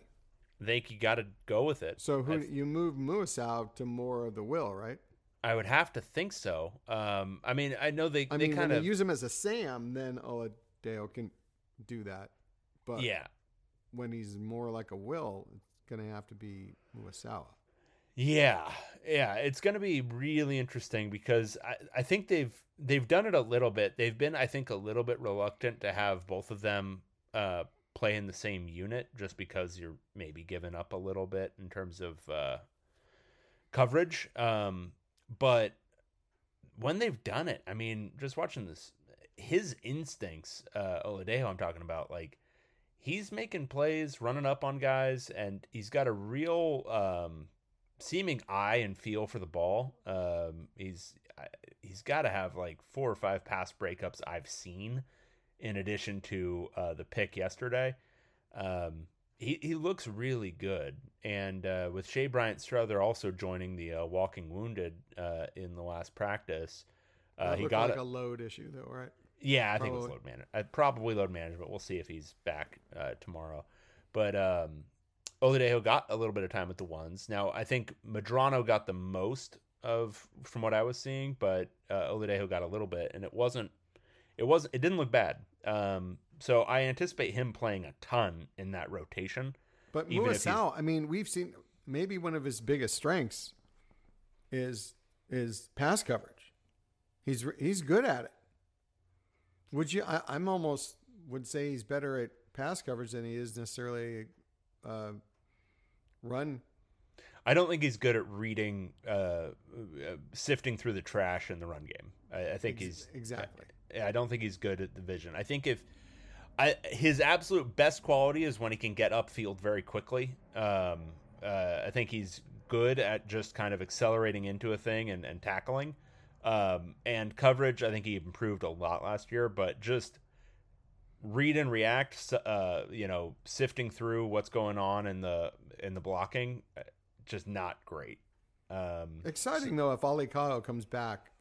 You got to go with it So who I, you move Muasau to more of the will, right? I would have to think so um i mean i know they I they mean, kind of use him as a Sam, then Oladejo can do that. But yeah when he's more like a Will, it's going to have to be Muasau. Yeah, yeah, it's going to be really interesting because I, I think they've they've done it a little bit. They've been, I think, a little bit reluctant to have both of them uh, play in the same unit, just because you're maybe giving up a little bit in terms of uh, coverage. Um, but when they've done it, I mean, just watching this, his instincts, uh, Oladejo, I'm talking about, like he's making plays, running up on guys, and he's got a real um, seeming eye and feel for the ball. Um, he's he's got to have like four or five pass breakups I've seen, in addition to uh, the pick yesterday. Um, he he looks really good, and uh, with Shea Bryant Strother also joining the uh, Walking Wounded uh, in the last practice, uh, he got like it. a load issue, though, right? Yeah, I think it was Probably. load management. Uh, probably load management. We'll see if he's back uh, tomorrow. But um, Oladejo got a little bit of time with the ones. Now I think Medrano got the most of from what I was seeing, but uh, Oladejo got a little bit, and it wasn't. It wasn't. It didn't look bad. Um, so I anticipate him playing a ton in that rotation. But Muasau, I mean, we've seen maybe one of his biggest strengths is is pass coverage. He's he's good at it. Would you? I, I'm almost would say he's better at pass coverage than he is necessarily uh, run. I don't think he's good at reading, uh, uh, sifting through the trash in the run game. I, I think Ex- he's exactly. I, I don't think he's good at the vision. I think if I, his absolute best quality is when he can get upfield very quickly. Um, uh, I think he's good at just kind of accelerating into a thing and, and tackling. Um, and coverage, I think he improved a lot last year, but just read and react, uh, you know, sifting through what's going on in the in the blocking, uh, just not great. Um, Exciting though, if Ale Kaho comes back,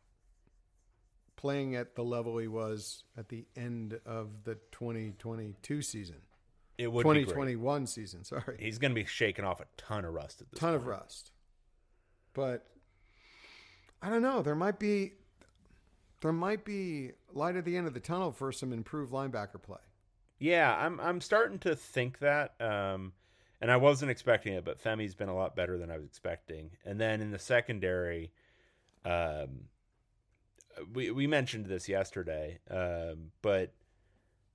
playing at the level he was at the end of the 2022 season, it would be great. 2021 season. Sorry, He's going to be shaking off a ton of rust at this ton of rust. But I don't know. There might be there might be light at the end of the tunnel for some improved linebacker play. Yeah, I'm I'm starting to think that, um, and I wasn't expecting it, but Femi's been a lot better than I was expecting. And then in the secondary, um, we we mentioned this yesterday, um, but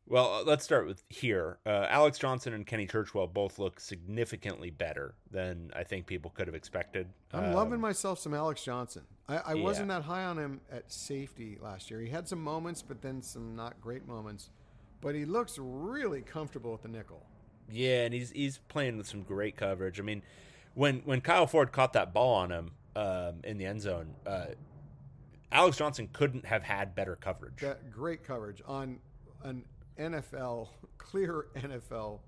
well, let's start with here. Uh, Alex Johnson and Kenny Churchwell both look significantly better than I think people could have expected. I'm Um, loving myself some Alex Johnson. I, I wasn't that high on him at safety last year. He had some moments, but then some not great moments. But he looks really comfortable at the nickel. Yeah, and he's he's playing with some great coverage. I mean, when when Kyle Ford caught that ball on him um, in the end zone, uh, Alex Johnson couldn't have had better coverage. That great coverage on an NFL clear NFL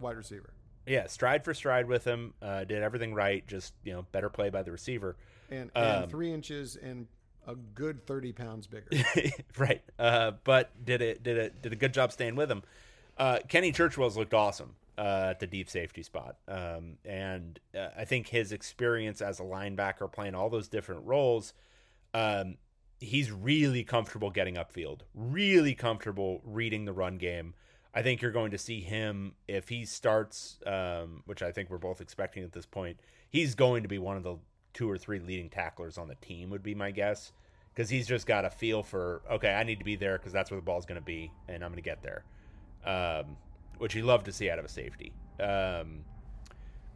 wide receiver. Yeah, stride for stride with him, uh, did everything right. Just you know, better play by the receiver. And, and Um, three inches and a good thirty pounds bigger. right, uh, but did it did it did a good job staying with him. Uh, Kenny Churchwell's looked awesome. uh, at the deep safety spot. Um, and uh, I think his experience as a linebacker playing all those different roles, um, he's really comfortable getting upfield, really comfortable reading the run game. I think you're going to see him if he starts, um, which I think we're both expecting at this point. He's going to be one of the two or three leading tacklers on the team, would be my guess, because he's just got a feel for okay, I need to be there because that's where the ball's going to be, and I'm going to get there, um, which you love to see out of a safety. Um,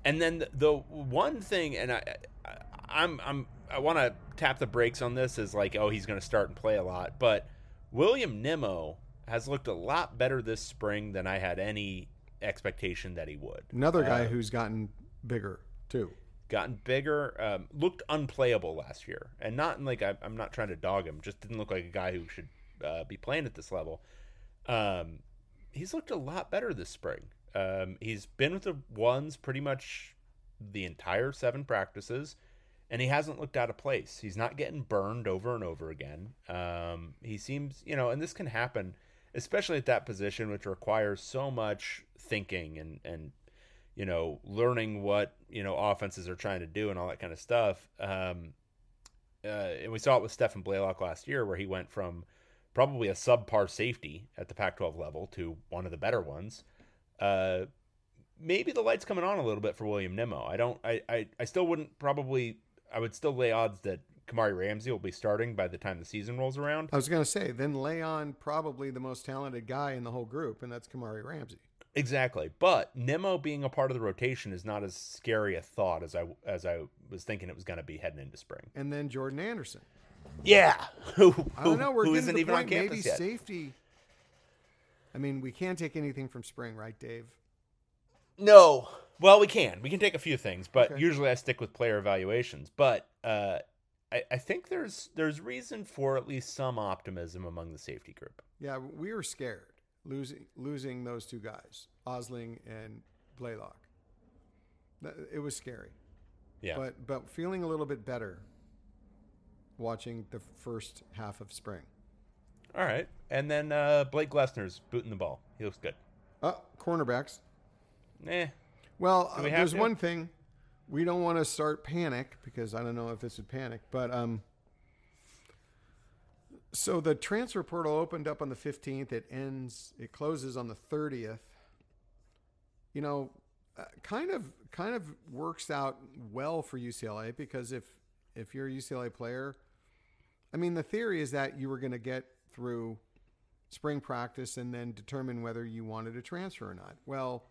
and then the, the one thing, and I, I I'm I'm I want to tap the brakes on this is like, oh, he's going to start and play a lot, but William Nimmo has looked a lot better this spring than I had any expectation that he would. Another guy uh, who's gotten bigger too. Gotten bigger, um, looked unplayable last year, and not in like I, am not trying to dog him. Just didn't look like a guy who should uh, be playing at this level. Um, he's looked a lot better this spring. Um, he's been with the ones pretty much the entire seven practices and he hasn't looked out of place. He's not getting burned over and over again. Um, he seems, you know, and this can happen, especially at that position, which requires so much thinking and and you know learning what you know offenses are trying to do and all that kind of stuff. Um, uh, and we saw it with Stephan Blaylock last year, where he went from probably a subpar safety at the Pac-12 level to one of the better ones. Uh, maybe the light's coming on a little bit for William Nimmo. I don't. I, I, I still wouldn't probably I would still lay odds that Kamari Ramsey will be starting by the time the season rolls around. I was going to say, then lay on probably the most talented guy in the whole group, and that's Kamari Ramsey. Exactly, but Nimmo being a part of the rotation is not as scary a thought as I as I was thinking it was going to be heading into spring. And then Jordan Anderson. Yeah, who, I don't know. We're who the even point, maybe yet. safety. I mean, we can't take anything from spring, right, Dave? No, well, we can. We can take a few things, but okay. usually I stick with player evaluations. But uh, I, I think there's there's reason for at least some optimism among the safety group. Yeah, we were scared losing losing those two guys, Osling and Blaylock. It was scary. Yeah. But but feeling a little bit better watching the first half of spring. All right. And then uh, Blake Glessner's booting the ball. He looks good. Uh, cornerbacks. Eh, well, we uh, there's to? one thing we don't want to start panic because I don't know if this would panic, but um, so the transfer portal opened up on the 15th. It ends. It closes on the 30th. You know, uh, kind of kind of works out well for UCLA because if if you're a UCLA player, I mean, the theory is that you were going to get through spring practice and then determine whether you wanted to transfer or not. Well,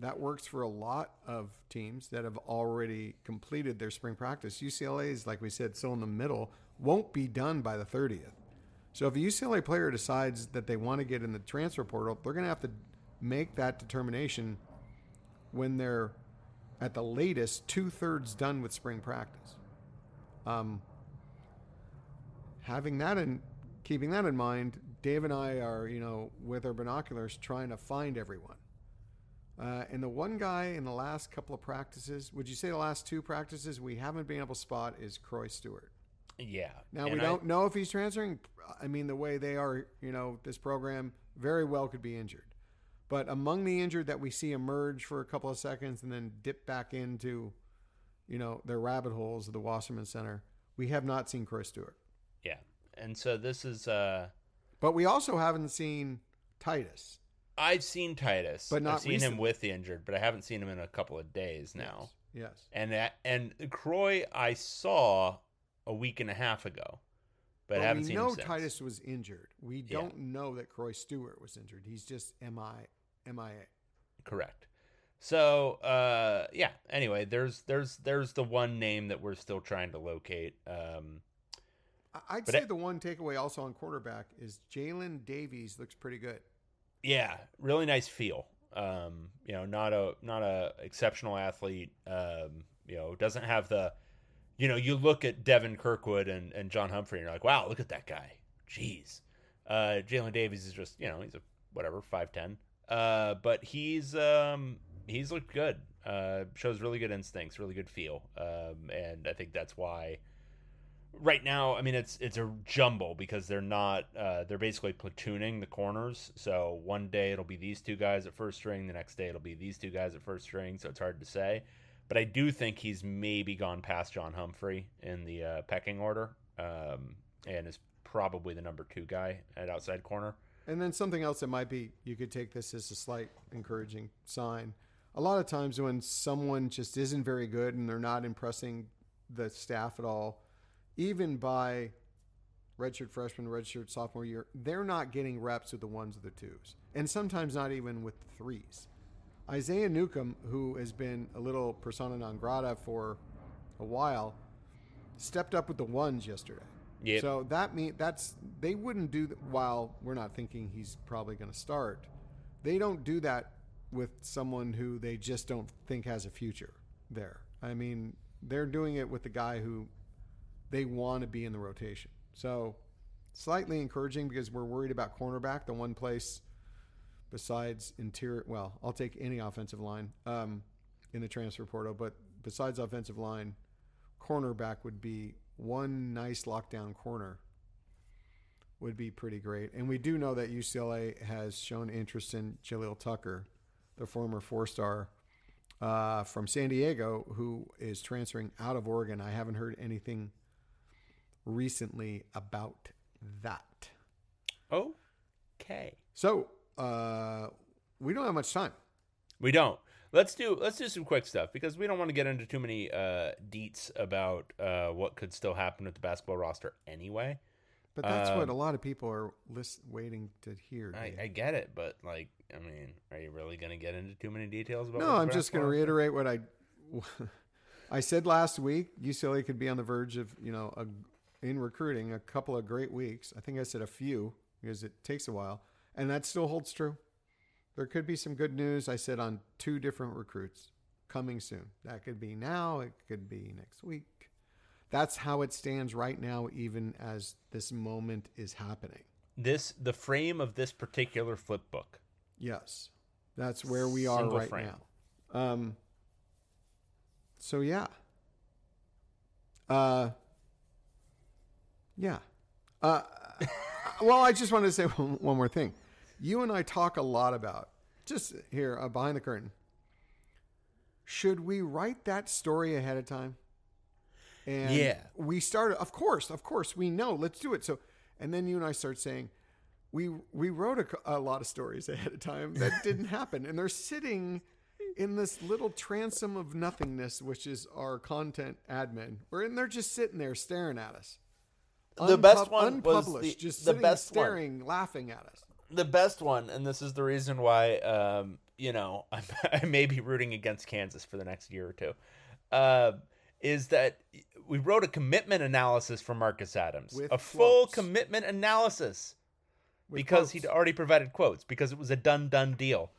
that works for a lot of teams that have already completed their spring practice. UCLA is, like we said, still in the middle, won't be done by the 30th. So if a UCLA player decides that they want to get in the transfer portal, they're going to have to make that determination when they're at the latest two thirds done with spring practice. Um, having that and keeping that in mind, Dave and I are, you know, with our binoculars trying to find everyone. Uh, and the one guy in the last couple of practices, would you say the last two practices we haven't been able to spot is Croy Stewart? Yeah. Now and we don't know if he's transferring. I mean, the way they are, you know, this program very well could be injured. But among the injured that we see emerge for a couple of seconds and then dip back into, you know, their rabbit holes of the Wasserman Center, we have not seen Croy Stewart. Yeah. And so this is. uh But we also haven't seen Titus. I've seen Titus, but not I've seen recently. him with the injured, but I haven't seen him in a couple of days now. Yes. yes. And that, and Croy, I saw a week and a half ago, but well, I haven't seen know him since. We know Titus was injured. We don't yeah. know that Croy Stewart was injured. He's just MI, MIA. Correct. So, uh, yeah. Anyway, there's there's there's the one name that we're still trying to locate. Um, I'd say it, the one takeaway also on quarterback is Jalen Davies looks pretty good. Yeah, really nice feel. Um, you know, not a not a exceptional athlete. Um, you know, doesn't have the, you know, you look at Devin Kirkwood and, and John Humphrey and you're like, wow, look at that guy. Jeez. Uh, Jalen Davies is just, you know, he's a whatever five ten. Uh, but he's um he's looked good. Uh, shows really good instincts, really good feel. Um, and I think that's why right now, I mean, it's it's a jumble because they're not. Uh, they're basically platooning the corners. So one day it'll be these two guys at first string. The next day it'll be these two guys at first string. So it's hard to say. But I do think he's maybe gone past John Humphrey in the uh, pecking order, um, and is probably the number two guy at outside corner. And then something else that might be, you could take this as a slight encouraging sign. A lot of times when someone just isn't very good and they're not impressing the staff at all, even by redshirt freshman, redshirt sophomore year, they're not getting reps with the ones or the twos, and sometimes not even with the threes. Isaiah Newcomb, who has been a little persona non grata for a while, stepped up with the ones yesterday. Yep. So that mean that's they wouldn't do that while we're not thinking he's probably going to start. They don't do that with someone who they just don't think has a future there. I mean, they're doing it with the guy who they want to be in the rotation. So slightly encouraging because we're worried about cornerback, the one place besides interior. Well, I'll take any offensive line um, in the transfer portal, but besides offensive line, cornerback would be one nice lockdown corner. Would be pretty great. And we do know that UCLA has shown interest in Jaleel Tucker, the former four star uh, from San Diego, who is transferring out of Oregon. I haven't heard anything recently about that. Okay. So uh, we don't have much time. We don't. Let's do let's do some quick stuff because we don't want to get into too many uh, deets about uh, what could still happen with the basketball roster anyway. But that's what Um, a lot of people are list- waiting to hear. I, I get it, but like, I mean, are you really going to get into too many details about? no, I'm just going to reiterate what I I said last week. UCLA could be on the verge of you know a, in recruiting a couple of great weeks. I think I said a few because it takes a while, and that still holds true. There could be some good news. I said on two different recruits coming soon. That could be now. It could be next week. That's how it stands right now, even as this moment is happening. This the frame of this particular flip book. Yes, that's where we are Single right frame. now. Um. So yeah. Uh. Yeah. Uh. well, I just wanted to say one, one more thing. You and I talk a lot about just here uh, behind the curtain. Should we write that story ahead of time? And Yeah. we started. Of course, of course, we know. Let's do it. So, and then you and I start saying, we we wrote a, a lot of stories ahead of time that didn't happen, and they're sitting in this little transom of nothingness, which is our content admin. We're in there just sitting there staring at us. The best Unpub- one was unpublished, the- just the best one. staring, laughing at us. the best one, and this is the reason why, um, you know, I'm, I may be rooting against Kansas for the next year or two, uh, is that we wrote a commitment analysis for Marcus Adams, With a full quotes. commitment analysis, With because he'd already provided quotes because it was a done done deal.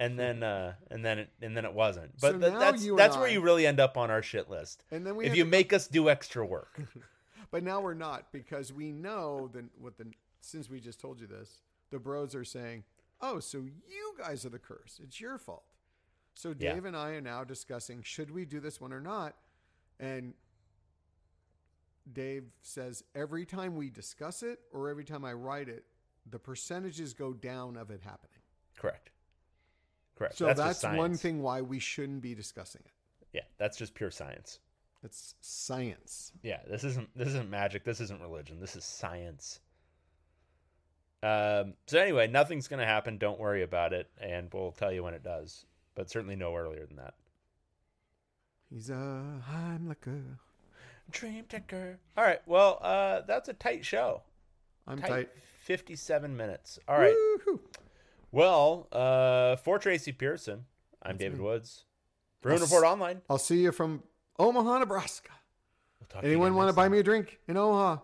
And then, uh, and then, it, and then it wasn't. But So th- that's that's where I- you really end up on our shit list. And then we if you to- make us do extra work. But now we're not because we know that what the since we just told you this, the bros are saying, "Oh, so you guys are the curse. It's your fault." So Yeah. Dave and I are now discussing should we do this one or not, and Dave says every time we discuss it or every time I write it, the percentages go down of it happening. Correct. Correct. So just that's, one thing why we shouldn't be discussing it. Yeah, that's just pure science. It's science. Yeah, this isn't this isn't magic. This isn't religion. This is science. Um, so anyway, nothing's gonna happen. Don't worry about it, and we'll tell you when it does. But certainly no earlier than that. He's a Heimlicher. Dream Ticker. All right. Well, uh, that's a tight show. I'm tight. Fifty-seven minutes. All right. Woohoo. Well, uh, for Tracy Pierson, I'm David Woods. Bruin Report Online. I'll see you from Omaha, Nebraska. We'll Anyone want to buy me a drink in Omaha?